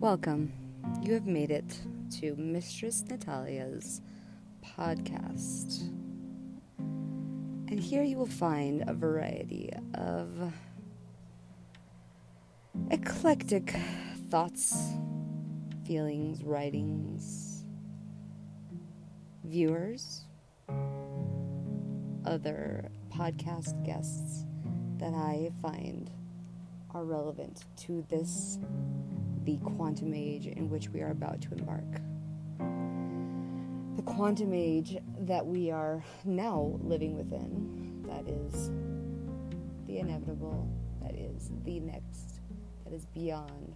Welcome. You have made it to Mistress Natalia's podcast. And here you will find a variety of eclectic thoughts, feelings, writings, viewers, other podcast guests that I find are relevant to this, the quantum age in which we are about to embark. The quantum age that we are now living within, that is the inevitable, that is the next, that is beyond.